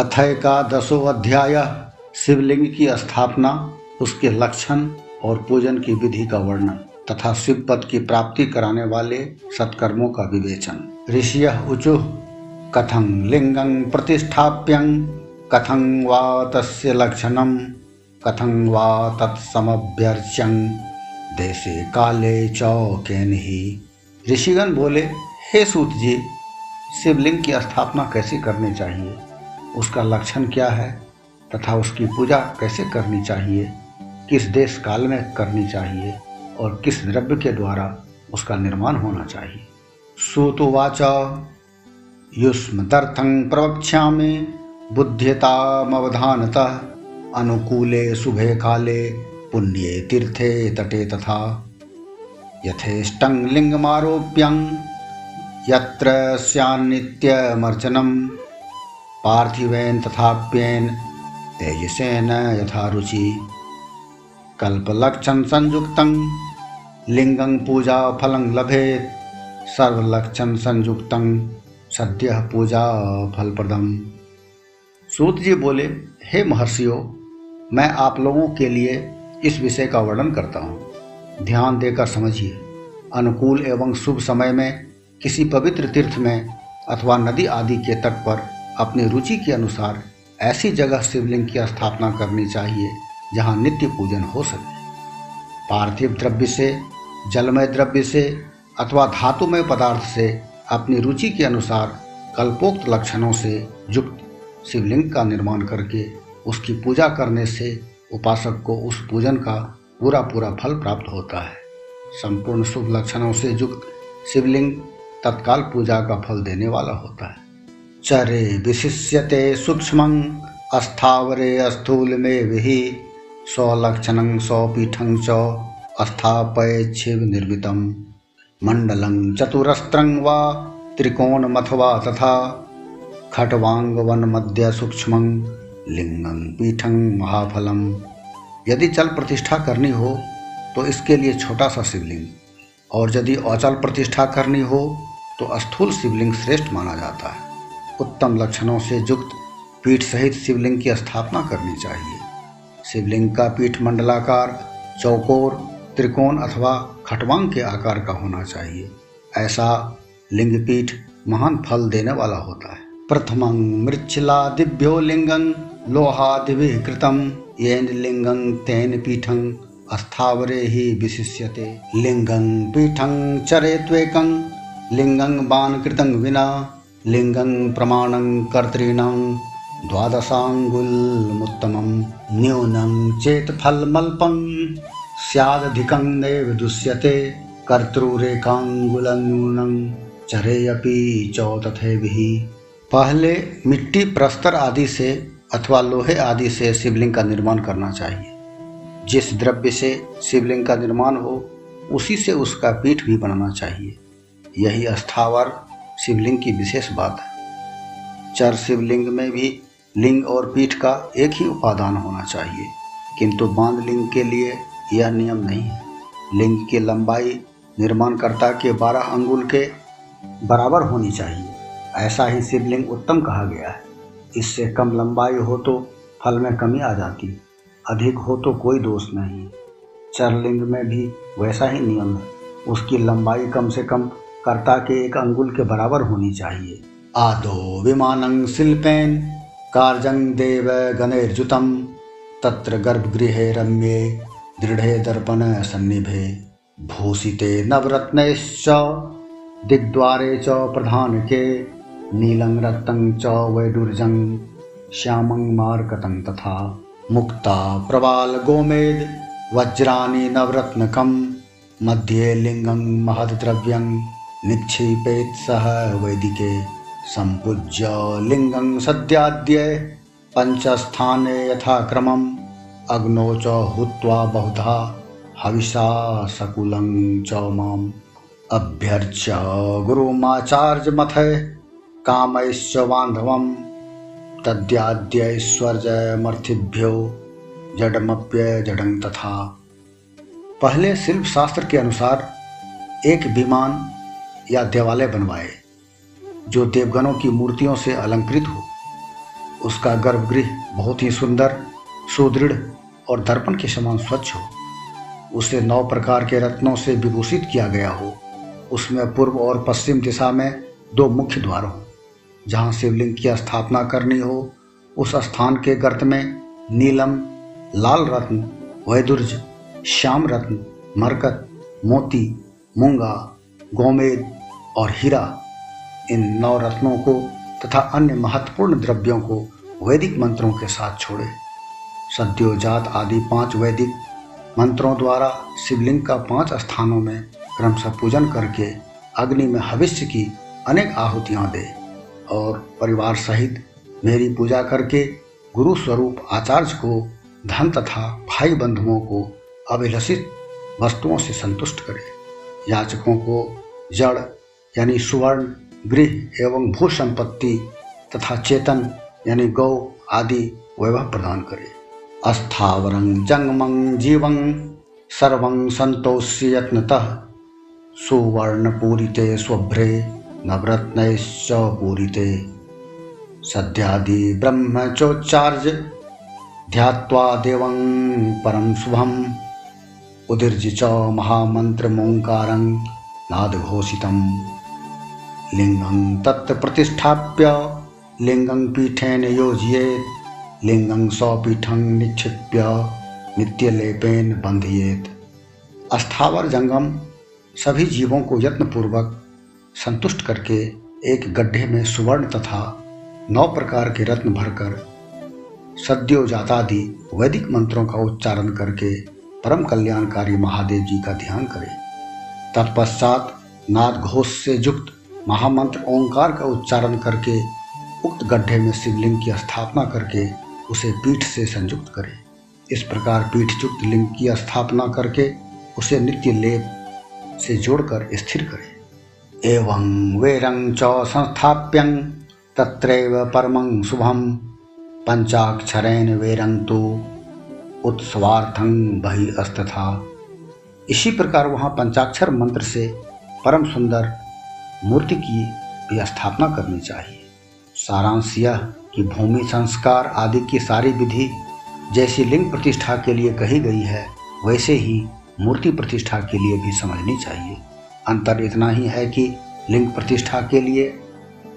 अथय का दसो अध्याय, शिवलिंग की स्थापना, उसके लक्षण और पूजन की विधि का वर्णन, तथा शिव पद की प्राप्ति कराने वाले सत्कर्मों का विवेचन। ऋषि उचु, कथं लिंगं प्रतिष्ठाप्यं, कथं वा तस्य लक्षणं, कथं वा तत्समभ्यर्च्यं, देशे काले चौकेन। ही ऋषिगण बोले, हे सूत जी, शिवलिंग की स्थापना कैसे करनी चाहिए? उसका लक्षण क्या है तथा उसकी पूजा कैसे करनी चाहिए, किस देश काल में करनी चाहिए और किस द्रव्य के द्वारा उसका निर्माण होना चाहिए। सुतुवाच। युष्मदर्थं प्रवक्ष्यामि, बुद्ध्यतामवधानतः, अनुकूले शुभे काले, पुण्ये तीर्थे तटे तथा। यथेष्टं लिङ्गमारोप्यं, यत्र स्यान्नित्यमर्चनं पार्थिवेन तथाप्येन तेजसेन यथा रुचि कल्पलक्षण संयुक्त लिंगं पूजा फलं लभेत सर्वलक्षण संयुक्त, सद्य पूजा फलप्रदम सूत जी बोले, हे महर्षियों, मैं आप लोगों के लिए इस विषय का वर्णन करता हूँ। ध्यान देकर समझिए। अनुकूल एवं शुभ समय में किसी पवित्र तीर्थ में अथवा नदी आदि के तट पर अपनी रुचि के अनुसार ऐसी जगह शिवलिंग की स्थापना करनी चाहिए, जहाँ नित्य पूजन हो सके। पार्थिव द्रव्य से, जलमय द्रव्य से, अथवा धातुमय पदार्थ से अपनी रुचि के अनुसार कल्पोक्त लक्षणों से युक्त शिवलिंग का निर्माण करके उसकी पूजा करने से उपासक को उस पूजन का पूरा पूरा फल प्राप्त होता है। संपूर्ण शुभ लक्षणों से युक्त शिवलिंग तत्काल पूजा का फल देने वाला होता है। चरे विशिष्यते सूक्ष्म। अस्थावरे स्थूल में विहि। स्वलक्षण स्वपीठं च स्थापय शिव निर्मितम मंडलं चतुरस्त्रं वा त्रिकोणमथवा तथा। खटवांग वन मध्य सूक्ष्म लिंगं पीठं महाफलम। यदि चल प्रतिष्ठा करनी हो तो इसके लिए छोटा सा शिवलिंग। और यदि अचल प्रतिष्ठा करनी हो तो स्थूल शिवलिंग श्रेष्ठ माना जाता है। उत्तम लक्षणों से युक्त पीठ सहित शिवलिंग की स्थापना करनी चाहिए। शिवलिंग का पीठ मंडलाकार, चौकोर, त्रिकोण अथवा खटवांग के आकार का होना चाहिए। ऐसा लिंग पीठ महान फल देने वाला होता है। प्रथमं मृच्छिलादिभ्यो लिङ्गं लोहादिभिः कृतं, येन लिङ्गं तेन पीठं अस्थावरे हि विशिष्यते। लिङ्गं पीठं चरेत्वेकं लिङ्गं बाणकृतं विना लिङ्गं प्रमाणं कर्तॄणां द्वादशाङ्गुलमुत्तमं न्यूनं चेत् फलमल्पं स्यादधिकं नैव दुष्यते कर्तृरेकाङ्गुलन्यूनं चरे अपि च तथैभिः। पहले मिट्टी प्रस्तर आदि से अथवा लोहे आदि से शिवलिंग का निर्माण करना चाहिए। जिस द्रव्य से शिवलिंग का निर्माण हो, उसी से उसका पीठ भी बनाना चाहिए। यही अस्थावर शिवलिंग की विशेष बात है। चर शिवलिंग में भी लिंग और पीठ का एक ही उपादान होना चाहिए, किंतु बाँध लिंग के लिए यह नियम नहीं है। लिंग की लंबाई निर्माणकर्ता के बारह अंगुल के बराबर होनी चाहिए। ऐसा ही शिवलिंग उत्तम कहा गया है। इससे कम लंबाई हो तो फल में कमी आ जाती, अधिक हो तो कोई दोष नहीं। चरलिंग में भी वैसा ही नियम है। उसकी लंबाई कम से कम कर्ता के एक अंगुल के बराबर होनी चाहिए। आदो विमानं शिल्पेन, कार्जंग देव गणेर्जुतम तत्र गर्भगृहे रम्ये, दृढ़े दर्पण सन्निभे, भूषिते नवरत्नश्च, दिग्द्वारे च प्रधान के नीलं रक्तं च वैडुर्जं श्यामं मार्कतं तथा मुक्ता प्रबालगोमेद वज्राणि नवरत्नकं मध्ये लिङ्गं महद्द्रव्यं निक्षिपेत् सह वैदिके सम्पूज्य लिङ्गं सद्याद्य पञ्चस्थाने यथाक्रमम् अग्नौ च हुत्वा बहुधा हविषा सकुलं च माम्। अभ्यर्च्य गुरुमाचार्यमथ कामैश्च बान्धवं तद्याद्यैश्वर्यमर्थिभ्यो जडमप्य जडं तथा। पहले शिल्प शास्त्र के अनुसार एक विमान या देवालय बनवाए, जो देवगणों की मूर्तियों से अलंकृत हो। उसका गर्भगृह बहुत ही सुंदर, सुदृढ़ और दर्पण के समान स्वच्छ हो। उसे नौ प्रकार के रत्नों से विभूषित किया गया हो। उसमें पूर्व और पश्चिम दिशा में दो मुख्य द्वार हों, जहाँ शिवलिंग की स्थापना करनी हो। उस स्थान के गर्त में नीलम, लाल रत्न, वैदुर्ज, श्याम रत्न, मरकत, मोती, मूँगा, गोमेद और हीरा इन नौ रत्नों को तथा अन्य महत्वपूर्ण द्रव्यों को वैदिक मंत्रों के साथ छोड़े। सद्योजात आदि पाँच वैदिक मंत्रों द्वारा शिवलिंग का पाँच स्थानों में क्रमशः पूजन करके अग्नि में भविष्य की अनेक आहुतियाँ दे और परिवार सहित मेरी पूजा करके गुरु स्वरूप आचार्य को, धन तथा भाई बंधुओं को अभिलषित वस्तुओं से संतुष्ट करे। याचकों को जड़ यानी सुवर्ण, गृह एवं भू संपत्ति तथा चेतन यानी गौ आदि वैभव प्रदान करे। अस्थावरं जंगमं जीवं सर्वं संतोष्य यत्नतः सुवर्णपूरिते स्वभ्रे नवरत्नैश्च पूरीते। सद्यादि ब्रह्मचोच्चार्य ध्यात्वा देवं परं शुभम्। उदीर्ज च महामन्त्रमोङ्कारं नादघोषितं लिङ्गं तत्र प्रतिष्ठाप्य लिङ्गं पीठेन योजयेत् लिंगं सौपीठं निक्षिप्य नित्य लेपेन बंधियेत। अस्थावर जंगम सभी जीवों को यत्नपूर्वक संतुष्ट करके एक गड्ढे में सुवर्ण तथा नौ प्रकार के रत्न भरकर सद्यो जातादि वैदिक मंत्रों का उच्चारण करके परम कल्याणकारी महादेव जी का ध्यान करें। तत्पश्चात नाद घोष से युक्त महामंत्र ओंकार का उच्चारण करके, उक्त गड्ढे में शिवलिंग की स्थापना करके उसे पीठ से संयुक्त करें। इस प्रकार पीठयुक्त लिंग की स्थापना करके उसे नित्य लेप से जोड़कर स्थिर करें। एवं वेरंग च संस्थाप्यं, तत्रैव परमं शुभम पंचाक्षरेण वेरंग तो उत्सवार्थं बही था इसी प्रकार वहाँ पंचाक्षर मंत्र से परम सुंदर मूर्ति की भी स्थापना करनी चाहिए। सारांश यह कि भूमि संस्कार आदि की सारी विधि जैसी लिंग प्रतिष्ठा के लिए कही गई है, वैसे ही मूर्ति प्रतिष्ठा के लिए भी समझनी चाहिए। अंतर इतना ही है कि लिंग प्रतिष्ठा के लिए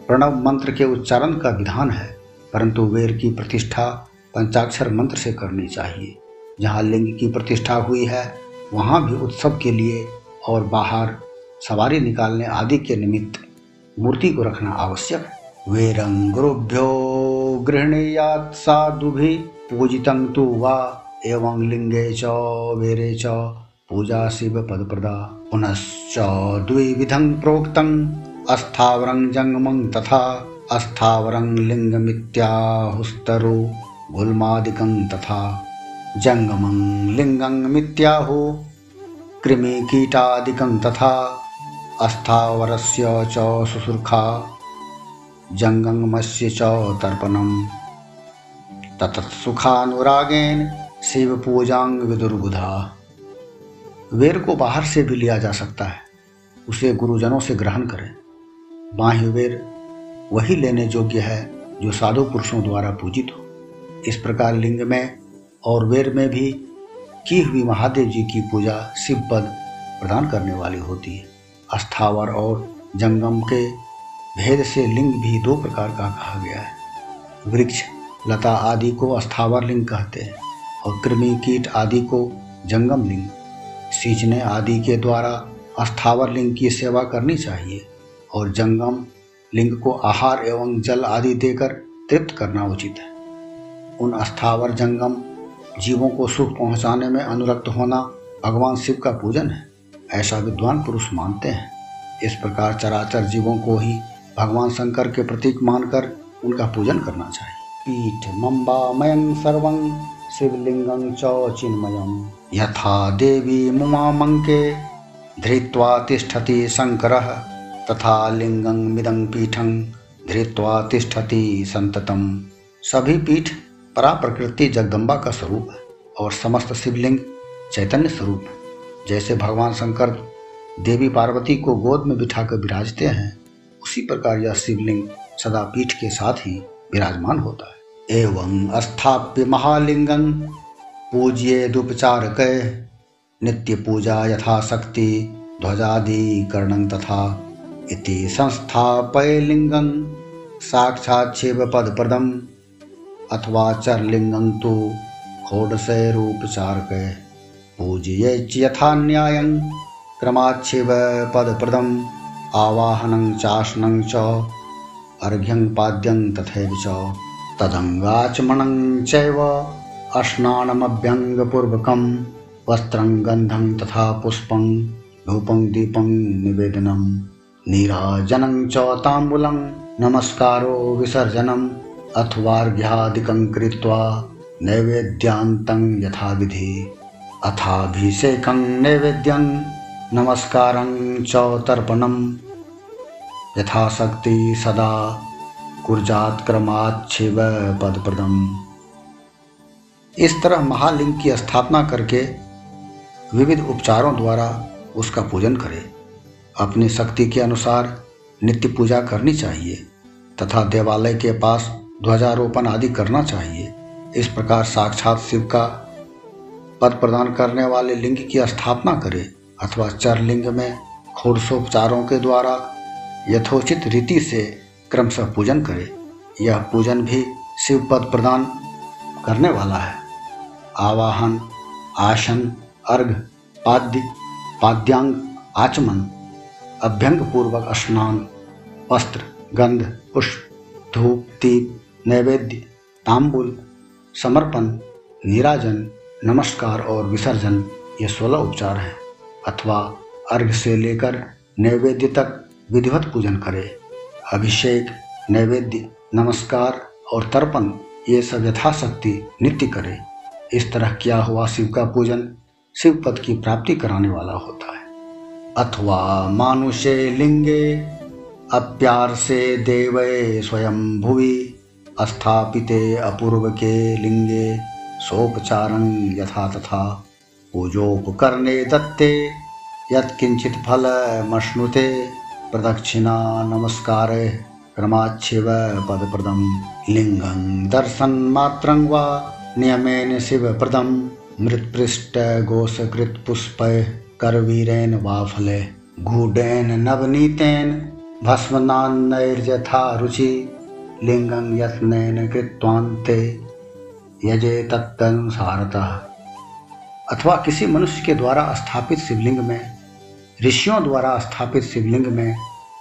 प्रणव मंत्र के उच्चारण का विधान है, परंतु वेर की प्रतिष्ठा पंचाक्षर मंत्र से करनी चाहिए। जहाँ लिंग की प्रतिष्ठा हुई है, वहाँ भी उत्सव के लिए और बाहर सवारी निकालने आदि के निमित्त मूर्ति को रखना आवश्यक। है वेरङ्गुरुभ्यो गृह्णीयात् साधुभिः पूजितं तु वा एवं लिङ्गे च वेरे च पूजा प्रदा पुनश्च द्विविधं प्रोक्तम् अस्थावरं जङ्गमं तथा अस्थावरं लिङ्गमित्याहुस्तरो गुल्मादिकं तथा जङ्गमं लिङ्गं मित्याहु। कृमिकीटादिकं तथा अस्थावरस्य च शुश्रूषा जंगमस्य च तर्पणम तत्सुखानुरागेन शिव पूजांग विदुर्बुधा वेर को बाहर से भी लिया जा सकता है, उसे गुरुजनों से ग्रहण करें। बाह्य वेर वही लेने योग्य है जो साधु पुरुषों द्वारा पूजित हो। इस प्रकार लिंग में और वेर में भी की हुई महादेव जी की पूजा शिव पद प्रदान करने वाली होती है। अस्थावर और जंगम के भेद से लिंग भी दो प्रकार का कहा गया है। वृक्ष, लता आदि को अस्थावर लिंग कहते हैं और कृमि, कीट आदि को जंगम लिंग। सींचने आदि के द्वारा अस्थावर लिंग की सेवा करनी चाहिए और जंगम लिंग को आहार एवं जल आदि देकर तृप्त करना उचित है। उन अस्थावर जंगम जीवों को सुख पहुँचाने में अनुरक्त होना भगवान शिव का पूजन है। ऐसा विद्वान पुरुष मानते हैं। इस प्रकार चराचर जीवों को ही भगवान शंकर के प्रतीक मानकर उनका पूजन करना चाहिए। पीठ मम्बामयं सर्व, शिवलिंगं च यथा देवी मुमामंके, धृत्वा तिष्ठति शंकरः, तथा लिंगं मिदं पीठं, धृत्वा तिष्ठति संततम। सभी पीठ परा प्रकृति जगदम्बा का स्वरूप है और समस्त शिवलिंग चैतन्य स्वरूप है। जैसे भगवान शंकर देवी पार्वती को गोद में बिठाकर विराजते हैं, उसी प्रकार यह शिवलिंग सदा पीठ के साथ ही विराजमान होता है। एवं अस्थाप्य महालिंगं पूज्येदुपचारक नित्य पूजा यथाशक्ति ध्वजादिकरणं तथा इति संस्थापय लिंगं पद प्रदम अथवा चरलिंगं तु षोडशैरूपचारक पूज्य यथा न्यायं क्रमाच्छिवपदप्रदम् आवाहनं चासनं च। अर्घ्यं पाद्यं तथैव च। तदङ्गाचमनं चैव। स्नानमभ्यङ्गपूर्वकं वस्त्रं, गन्धं तथा पुष्पं। धूपं, दीपं, निवेदनं। नीराजनं च ताम्बूलं। नमस्कारो विसर्जनम् अथवार्घ्यादिकं कृत्वा नैवेद्यान्तं यथाविधि। अथाभिषेकं नैवेद्यं नमस्कारं च तर्पणं यथाशक्ति सदा कुर्जात क्रमाच्छिव पदप्रदम। इस तरह महालिंग की स्थापना करके विविध उपचारों द्वारा उसका पूजन करें। अपनी शक्ति के अनुसार नित्य पूजा करनी चाहिए तथा देवालय के पास ध्वजारोपण आदि करना चाहिए। इस प्रकार साक्षात शिव का पद प्रदान करने वाले लिंग की स्थापना करे अथवा चरलिंग में खोरसोपचारों के द्वारा यथोचित रीति से क्रमशः पूजन करे, यह पूजन भी शिव पद प्रदान करने वाला है। आवाहन, आसन, अर्घ, पाद्य, पाद्यांग, आचमन अभ्यंग पूर्वक स्नान, वस्त्र, गंध, पुष्प, धूप, दीप, नैवेद्य, तांबुल, समर्पण, निराजन नमस्कार और विसर्जन, ये सोलह उपचार हैं। अथवा अर्घ से लेकर नैवेद्य तक विधिवत पूजन करे। अभिषेक, नैवेद्य, नमस्कार और तर्पण, ये सब यथाशक्ति नित्य करे। इस तरह किया हुआ शिव का पूजन शिव पद की प्राप्ति कराने वाला होता है। अथवा मानुषे लिंगे अप्यार से देवे स्वयं भुवि स्थापिते अपूर्व के लिंगे सोपचारं यथा तथा। पूजोपकरणे दत्ते, यत्किञ्चित् फलमश्नुते। प्रदक्षिणा नमस्कार क्रमाच्छिव पदप्रदं। दर्शन दर्शनमात्रं वा, नियमेन शिवप्रदं। मृत्पृष्ठघोषकृत्पुष्पै करवीरेण वा फले गूढेन नवनीतेन, भस्मनान्नैर्यथा रुचि। लिंगं यत्न कृत्वान्ते। यजे तत्नुसारतः अथवा किसी मनुष्य के द्वारा स्थापित शिवलिंग में, ऋषियों द्वारा स्थापित शिवलिंग में,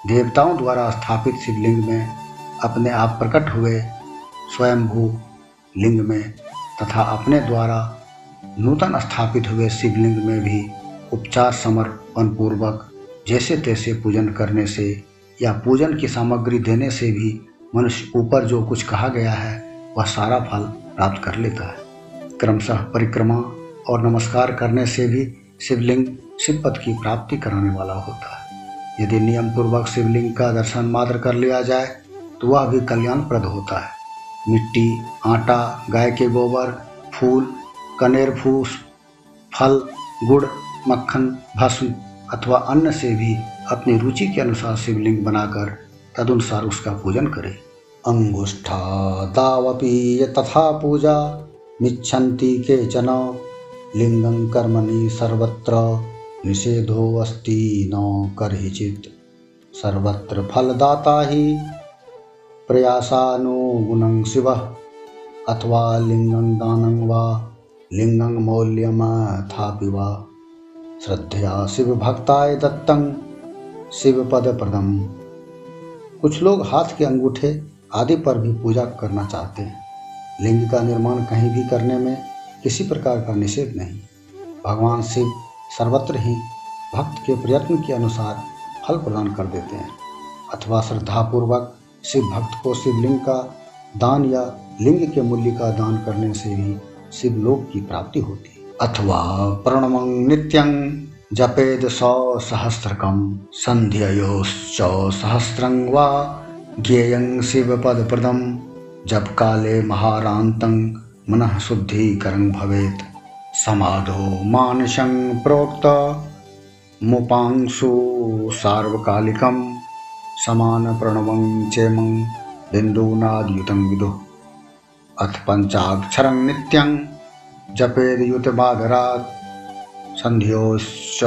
देवताओं द्वारा स्थापित शिवलिंग में अपने आप प्रकट हुए स्वयंभू लिंग में तथा अपने द्वारा नूतन स्थापित हुए शिवलिंग में भी उपचार समर्पण पूर्वक जैसे तैसे पूजन करने से या पूजन की सामग्री देने से भी मनुष्य ऊपर जो कुछ कहा गया है, वह सारा फल प्राप्त कर लेता है। क्रमशः परिक्रमा और नमस्कार करने से भी शिवलिंग शिव पद की प्राप्ति कराने वाला होता है। यदि नियम पूर्वक शिवलिंग का दर्शन मात्र कर लिया जाए तो वह भी कल्याणप्रद होता है। मिट्टी, आटा, गाय के गोबर, फूल, कनेर, फूस, फल, गुड़, मक्खन, भस्म अथवा अन्न से भी अपनी रुचि के अनुसार शिवलिंग बनाकर तदनुसार उसका पूजन करे। दावपी तथा पूजा, मिच्छन्ति केचन। लिंगं कर्मणि सर्वत्र, निषेधो अस्ति न कर्हिचित् सर्वत्र फलदाता हि प्रयासानुगुणं शिवः। अथवा लिंगं दानं वा लिंगं मौल्यमथापि वा। श्रद्धया शिवभक्ताय दत्तं शिवपदप्रदम्। कुछ लोग हाथ के अंगूठे आदि पर भी पूजा करना चाहते हैं। लिंग का निर्माण कहीं भी करने में किसी प्रकार का निषेध नहीं। भगवान शिव सर्वत्र ही भक्त के प्रयत्न के अनुसार फल प्रदान कर देते हैं। अथवा श्रद्धापूर्वक शिव भक्त को शिवलिंग का दान या लिंग के मूल्य का दान करने से भी शिवलोक की प्राप्ति होती है। अथवा प्रणमं नित्यं जपेद सौ सहस्रकम संध्योश्च सहस्रं वा ज्ञेयं शिवपदप्रदं जप काले महारान्तं मनः शुद्धीकरं भवेत्। समाधो मानसं प्रोक्त। मुपांशु सार्वकालिकं समानप्रणवं चेमं बिन्दूनाद्युतं विदुः। अथ पंचाक्षर नित्यं जपेद युतबाधरात् संध्योश्च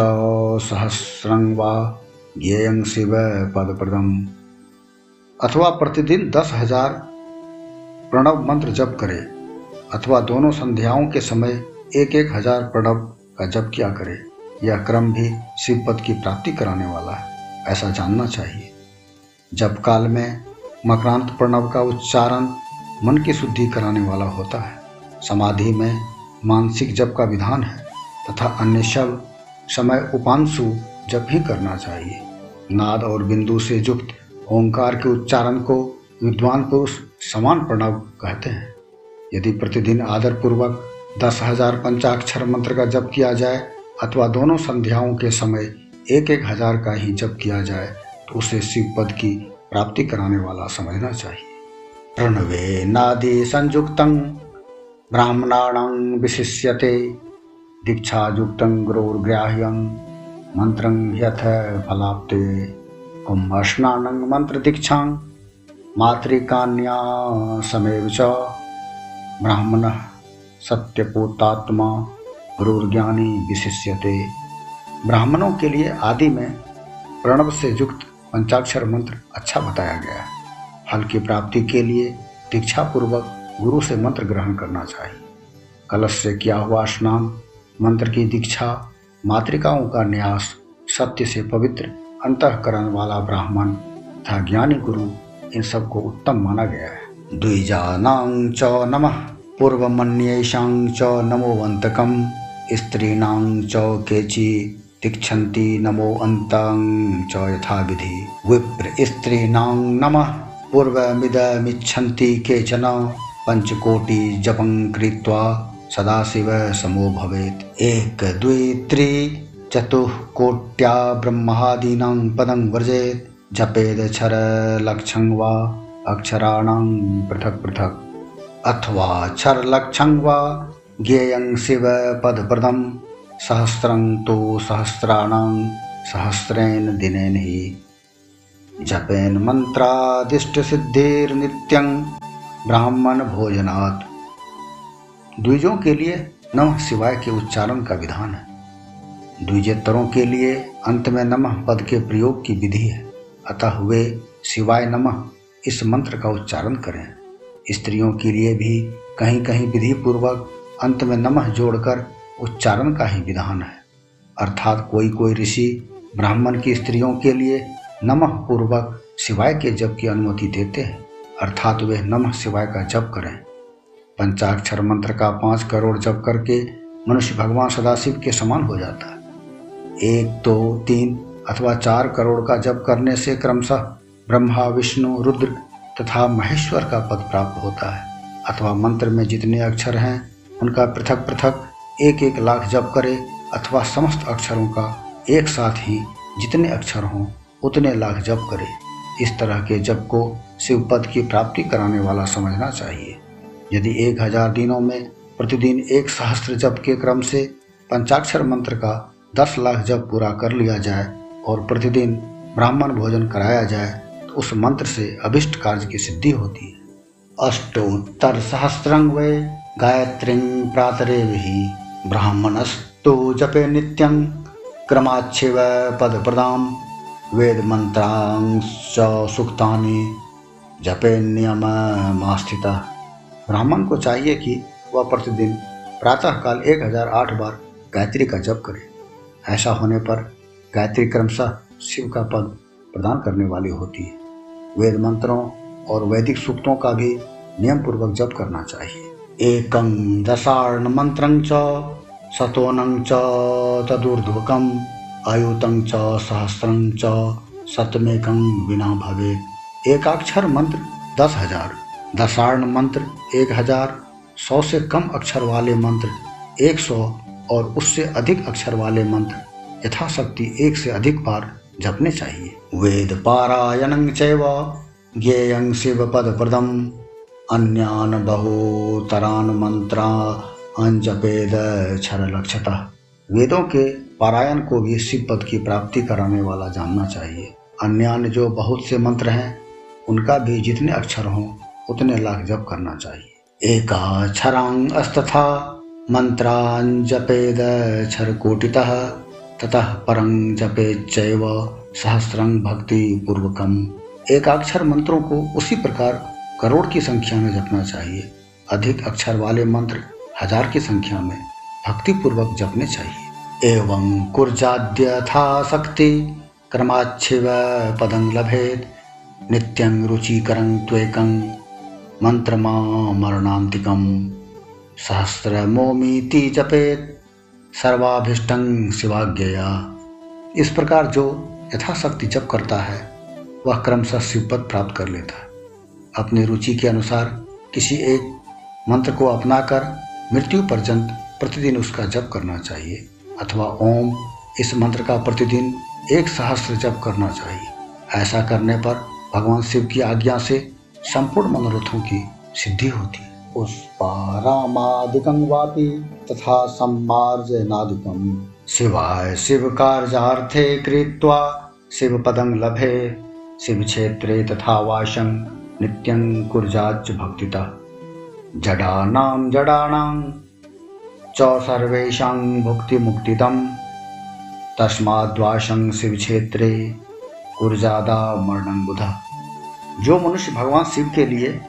सहस्रं वा ज्ञेयं शिव पदप्रदम अथवा प्रतिदिन दस हज़ार प्रणव मंत्र जप करे, अथवा दोनों संध्याओं के समय एक एक हज़ार प्रणव का जप किया करे, यह क्रम भी शिव पद की प्राप्ति कराने वाला है, ऐसा जानना चाहिए। जब काल में मकरांत प्रणव का उच्चारण मन की शुद्धि कराने वाला होता है। समाधि में मानसिक जप का विधान है, तथा अन्य शव समय उपांशु जप ही करना चाहिए। नाद और बिंदु से युक्त ओंकार के उच्चारण को विद्वान पुरुष समान प्रणव कहते हैं। यदि प्रतिदिन आदर पूर्वक दस हज़ार पंचाक्षर मंत्र का जप किया जाए अथवा दोनों संध्याओं के समय एक एक हज़ार का ही जप किया जाए तो उसे शिव पद की प्राप्ति कराने वाला समझना चाहिए। प्रणवे नादि संयुक्त ब्राह्मणाण विशिष्यते, दीक्षायुक्त गुरोर्ग्राह्य, मंत्र यथ फलाप्ते। कुंभस्नान मंत्र दीक्षा मातृकान्या समेव च ब्राह्मण सत्यपोतात्मा गुरुर्ज्ञानी विशिष्यते। ब्राह्मणों के लिए आदि में प्रणव से युक्त पंचाक्षर मंत्र अच्छा बताया गया। है फल की प्राप्ति के लिए दीक्षा पूर्वक गुरु से मंत्र ग्रहण करना चाहिए। कलश से किया हुआ स्नान, मंत्र की दीक्षा, मातृकाओं का न्यास, सत्य से पवित्र अंतकरण वाला ब्राह्मण तथा ज्ञानी गुरु इन सबको उत्तम माना गया है। द्विजानां च नमः, पूर्वमन्येषां च नमोवन्तकं स्त्रीणां च केचि तिक्षन्ति नमो अन्तं च यथाविधि। विप्र स्त्रीणां नमः, पूर्वमिदमिच्छन्ति केचन, पञ्चकोटि जपं कृत्वा सदाशिव समो भवेत्। एक, द्वि, त्रि। चतुःकोट्या ब्रह्मादीनां पदं व्रजेत् जपेद लक्षं वा अक्षराणां पृथक् पृथक्। अथवा क्षरलक्षं वा ज्ञेयं शिवपदप्रदं सहस्रं तु सहस्राणां सहस्रेण दिनेन हि। जपेन मंत्रादिष्ट सिद्धिर नित्यं ब्राह्मण भोजनात्। द्विजों के लिए नमः शिवाय के उच्चारण का विधान है। द्विजेतरों के लिए अंत में नमः पद के प्रयोग की विधि है। अतः वे शिवाय नमः इस मंत्र का उच्चारण करें। स्त्रियों के लिए भी कहीं कहीं विधि पूर्वक अंत में नमः जोड़कर उच्चारण का ही विधान है। अर्थात कोई कोई ऋषि ब्राह्मण की स्त्रियों के लिए नमः पूर्वक शिवाय के जप की अनुमति देते हैं। अर्थात वे नमः शिवाय का जप करें। पंचाक्षर मंत्र का पाँच करोड़ जप करके मनुष्य भगवान सदाशिव के समान हो जाता है। एक, दो, तीन अथवा चार करोड़ का जप करने से क्रमशः ब्रह्मा, विष्णु, रुद्र तथा महेश्वर का पद प्राप्त होता है। अथवा मंत्र में जितने अक्षर हैं, उनका पृथक पृथक एक एक लाख जप करे अथवा समस्त अक्षरों का एक साथ ही जितने अक्षर हों, उतने लाख जप करे। इस तरह के जप को शिव पद की प्राप्ति कराने वाला समझना चाहिए। यदि एक हज़ार दिनों में प्रतिदिन एक सहस्त्र जप के क्रम से पंचाक्षर मंत्र का दस लाख जब पूरा कर लिया जाए और प्रतिदिन ब्राह्मण भोजन कराया जाए तो उस मंत्र से अभिष्ट कार्य की सिद्धि होती है। अष्टोत्तर सहस्रंग वे गायत्री प्रातरे ही ब्राह्मणस्तु जपे नित्यं क्रमाच्छिव पद प्रदाम वेद मंत्रांश सुक्तानि जपे नियम मास्थिता। ब्राह्मण को चाहिए कि वह प्रतिदिन प्रातः काल एक हज़ार आठ बार गायत्री का जप करे। ऐसा होने पर गायत्री क्रमशः शिव का पद प्रदान करने वाली होती है। वेद मंत्रों और वैदिक सूक्तों का भी नियम पूर्वक जप करना चाहिए। एकं दशार्ण मंत्रं सतोनं च आयुतं च, सहस्रं च सतमेकं बिना भवे एकाक्षर मंत्र दस हज़ार, दशार्ण मंत्र एक हज़ार, सौ से कम अक्षर वाले मंत्र एक सौ और उससे अधिक अक्षर वाले मंत्र यथाशक्ति एक से अधिक बार जपने चाहिए। वेद पारायण चैव शिव पद प्रदम अन्यान बहुतरान मंत्रा अंजपेद क्षर लक्षता वेदों के पारायण को भी शिव पद की प्राप्ति कराने वाला जानना चाहिए। अन्य जो बहुत से मंत्र हैं, उनका भी जितने अक्षर हों, उतने लाख जप करना चाहिए। एकाक्षरास्तथा मन्त्राञ्जपेद क्षरकोटितः ततः परं जपेच्चैव सहस्रं भक्तिपूर्वकम्। एकाक्षर मंत्रों को उसी प्रकार करोड़ की संख्या में जपना चाहिए। अधिक अक्षर वाले मंत्र हज़ार की संख्या में भक्तिपूर्वक जपने चाहिए। एवं कुर्जाद्य था शक्ति क्रमाच्छिव पदं लभेत, नित्यं रुचिकरं त्वेकं मंत्रमा मरणांतिकम सहस्रमोमीति जपेत सर्वाभिष्टं शिवाज्ञया। इस प्रकार जो यथाशक्ति जप करता है, वह क्रमशः शिवपद प्राप्त कर लेता है। अपनी रुचि के अनुसार किसी एक मंत्र को अपनाकर मृत्यु पर्यंत प्रतिदिन उसका जप करना चाहिए, अथवा ओम इस मंत्र का प्रतिदिन एक सहस्र जप करना चाहिए। ऐसा करने पर भगवान शिव की आज्ञा से संपूर्ण मनोरथों की सिद्धि होती। है पुष्पारामादिकं वापि तथा सम्मार्जनादिकं। शिवाय शिवकार्यार्थे कृत्वा शिवपदं लभे, शिवक्षेत्रे तथा वाशं नित्यं कुर्जाच्च भक्तितः। जडानां जडानां च सर्वेषां भुक्तिमुक्तिदं तस्माद्वाशं शिवक्षेत्रे कुर्जादा मरणं बुधा। जो मनुष्य भगवान शिव के लिए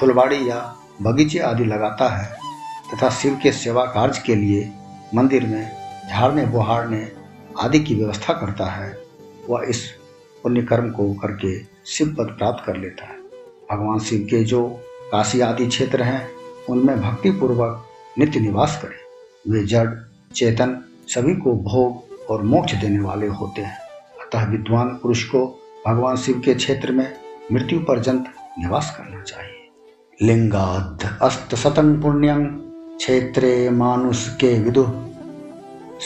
फुलवाड़ी या बगीचे आदि लगाता है तथा शिव के सेवा कार्य के लिए मंदिर में, झाड़ने बुहाड़ने आदि की व्यवस्था करता है। वह इस पुण्य कर्म को करके शिव पद प्राप्त कर लेता है। भगवान शिव के जो काशी आदि क्षेत्र हैं, उनमें भक्ति पूर्वक नित्य निवास करें। वे जड़, चेतन सभी को भोग और मोक्ष देने वाले होते हैं। अतः विद्वान पुरुष को भगवान शिव के क्षेत्र में मृत्यु पर्यंत निवास करना चाहिए। लिंगाद। अस्त शतम पुण्यं क्षेत्रे मानुष के विदु।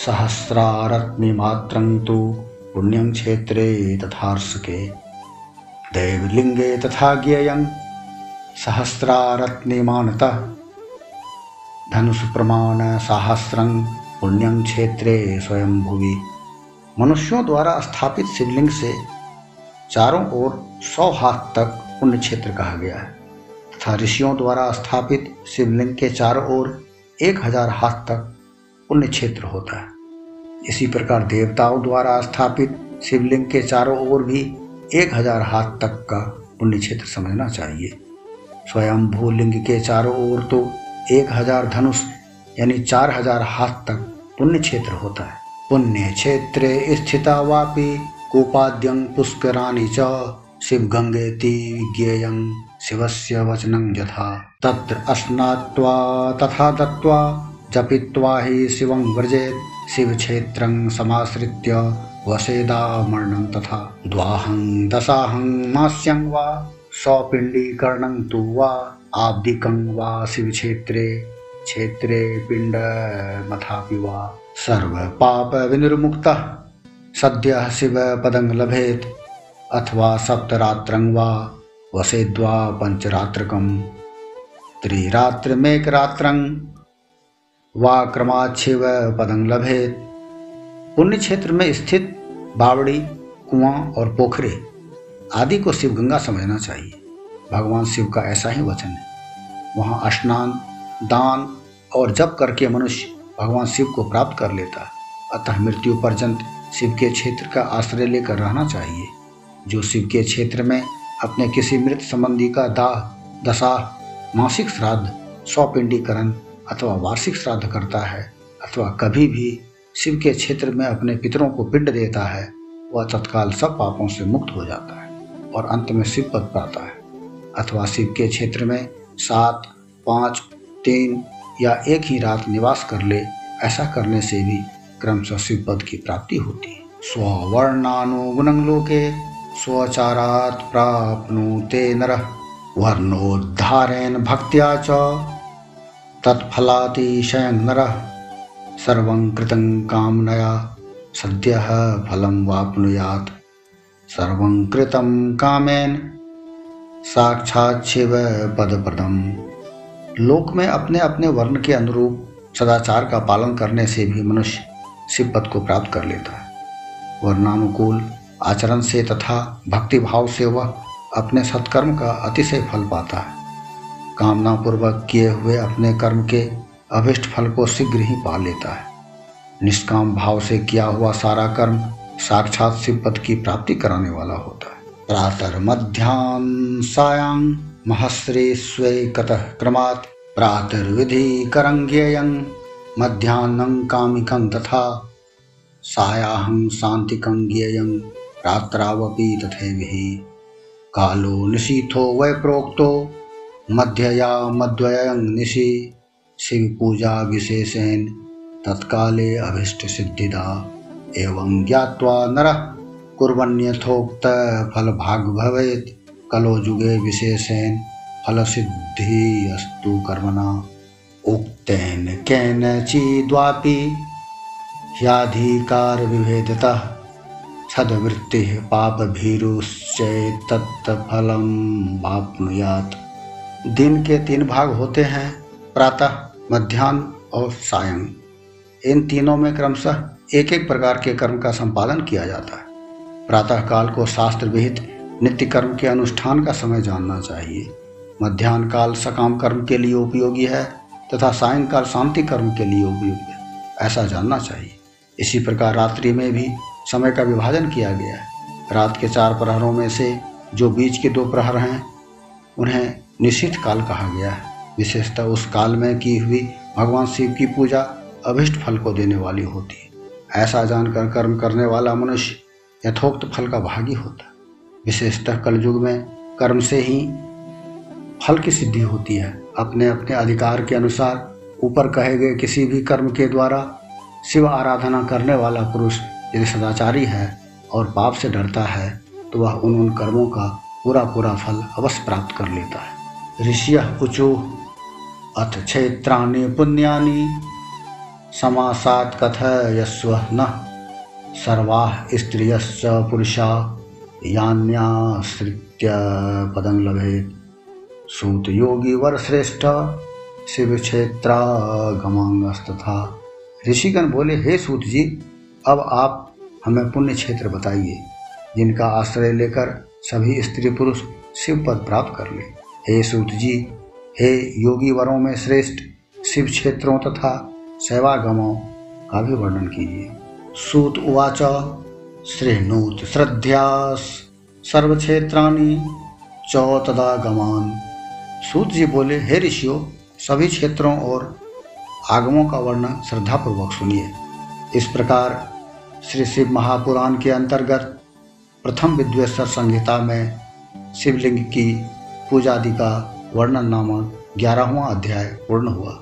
सहस्रारत्नि मात्रं तु पुण्यं क्षेत्रे तथार्ष के दैवलिंगे तथा ज्ञेयं प्रमाण सहस्रं पुण्यं क्षेत्रे स्वयं भुवि मनुष्यों द्वारा स्थापित शिवलिंग से चारों ओर सौ हाथ तक पुण्य क्षेत्र कहा गया है। तथा ऋषियों द्वारा स्थापित शिवलिंग के चारों ओर एक हज़ार हाथ तक पुण्य क्षेत्र होता है। इसी प्रकार देवताओं द्वारा स्थापित शिवलिंग के चारों ओर भी एक हज़ार हाथ तक का पुण्य क्षेत्र समझना चाहिए। स्वयं भूलिंग के चारों ओर तो एक हज़ार धनुष, यानी चार हज़ार हाथ तक पुण्य क्षेत्र होता है। पुण्य क्षेत्र स्थिता वापी, कूपाद्यं पुष्कराणि च शिवगङ्गेति विज्ञेयं शिवस्य वचनं यथा। तत्र स्नात्वा तथा दत्त्वा, जपित्वा हि शिवं व्रजेत्। शिवक्षेत्रं समाश्रित्य वसेदामर्णं तथा। द्वाहं, दशाहं मास्यं वा, सौपिण्डीकरणं तु वा आब्दिकं वा शिवक्षेत्रे। क्षेत्रे पिण्डमथापि वा। सर्वपापविनिर्मुक्तः। सद्य शिव पदं लभेत। अथवा सप्तरात्रं वा। वसेद्वा पंचरात्रकं त्रिरात्रमेकरात्रं। वा क्रमाच्छिव पदं लभेत। पुण्य क्षेत्र में स्थित बावड़ी, कुआँ और पोखरे आदि को शिव गंगा समझना चाहिए। भगवान शिव का ऐसा ही वचन है। वहाँ स्नान दान और जप करके मनुष्य भगवान शिव को प्राप्त कर लेता है। अतः मृत्यु पर्यंत शिव के क्षेत्र का आश्रय लेकर रहना चाहिए। जो शिव के क्षेत्र में अपने किसी मृत संबंधी का दाह दशा, मासिक श्राद्ध, सौपिंडीकरण अथवा वार्षिक श्राद्ध करता है, अथवा कभी भी शिव के क्षेत्र में अपने पितरों को पिंड देता है, वह तत्काल सब पापों से मुक्त हो जाता है और अंत में शिव पद पाता है। अथवा शिव के क्षेत्र में सात, पाँच, तीन या एक ही रात निवास कर ले, ऐसा करने से भी क्रमशः शिव पद की प्राप्ति होती है। स्ववर्णानुगुणं लोके स्वचारात् प्राप्नुते नरः। वर्णोद्धारेण भक्त्या च तत्फलातिशयं नरः। सर्वं कृतं कामनया, सद्यः फलं वाप्नुयात्। सर्वं कृतं कामेन साक्षात शिव पदप्रदम लोक में अपने अपने वर्ण के अनुरूप सदाचार का पालन करने से भी मनुष्य शिव पद को प्राप्त कर लेता है। वर्णानुकूल आचरण से तथा भक्ति भाव से वह अपने सत्कर्म का अतिशय फल पाता है। कामना पूर्वक किए हुए अपने कर्म के अभिष्ट फल को शीघ्र ही पा लेता है। निष्काम भाव से किया हुआ सारा कर्म साक्षात शिव पद की प्राप्ति कराने वाला होता है। प्रातर मध्यान सायांग महश्री स्वे कतः क्रमात् प्रातर्विधि करंगेयं मध्यान्नं कामिकं तथा सायाहं शान्तिकं ज्ञेयं रात्रावपि तथैभिः कालो निशीथो वै प्रोक्तो, मध्यया मद्वयं निशि विशेषेण तत्काले अभिष्ट सिद्धिदा एवं ज्ञात्वा नरः कुर्वन्यथोक्त फल भाग भवेत् कलो जुगे विशेषेण फल सिद्धि अस्तु कर्मणा। उक्तेन केन चिद्वापि ह्याधिकार विभेदतः सद्वृत्ति पाप भीरुश्चैतत्फलम वाप्नुयात दिन के तीन भाग होते हैं, प्रातः मध्यान्ह और सायं। इन तीनों में क्रमशः एक एक प्रकार के कर्म का संपादन किया जाता है। प्रातः काल को शास्त्र विहित नित्य कर्म के अनुष्ठान का समय जानना चाहिए। मध्यान्ह काल सकाम कर्म के लिए उपयोगी है तथा सायंकाल शांति कर्म के लिए उपयोगी है। ऐसा जानना चाहिए। इसी प्रकार रात्रि में भी समय का विभाजन किया गया है। रात के चार प्रहरों में से जो बीच के दो प्रहर हैं, उन्हें निश्चित काल कहा गया है। विशेषतः उस काल में की हुई भगवान शिव की पूजा अभिष्ट फल को देने वाली होती। है ऐसा जानकर कर्म करने वाला मनुष्य यथोक्त फल का भागी होता। विशेषतः कलयुग में कर्म से ही फल की सिद्धि होती है। अपने अपने अधिकार के अनुसार ऊपर कहे गए किसी भी कर्म के द्वारा शिव आराधना करने वाला पुरुष यदि सदाचारी है और पाप से डरता है तो वह उन उन कर्मों का पूरा पूरा फल अवश्य प्राप्त कर लेता है। ऋषि ऊचु अथ क्षेत्राणि पुण्यानि, समासात कथ यस्व न। सर्वा स्त्रियश्च पुरुषा, यान्याश्रित्य पदं लभेत। सूत योगी वर श्रेष्ठ, शिव क्षेत्र क्षेत्रागमांगस्तथा। ऋषिगण बोले, हे सूत जी, अब आप हमें पुण्य क्षेत्र बताइए, जिनका आश्रय लेकर सभी स्त्री पुरुष शिव पद प्राप्त कर ले। हे सूत जी, हे योगी वरों में श्रेष्ठ शिव क्षेत्रों तथा सेवागमों का भी वर्णन कीजिए। सूत उवाच, श्रेणुत श्रद्ध्यास, सर्वक्षेत्राणि चौतदागमान। सूत जी बोले, हे ऋषियों, सभी क्षेत्रों और आगमों का वर्णन श्रद्धापूर्वक सुनिए। इस प्रकार श्री शिव महापुराण के अंतर्गत प्रथम विद्वेश्वर संहिता में शिवलिंग की पूजादि का वर्णन नामक ग्यारहवा अध्याय पूर्ण हुआ।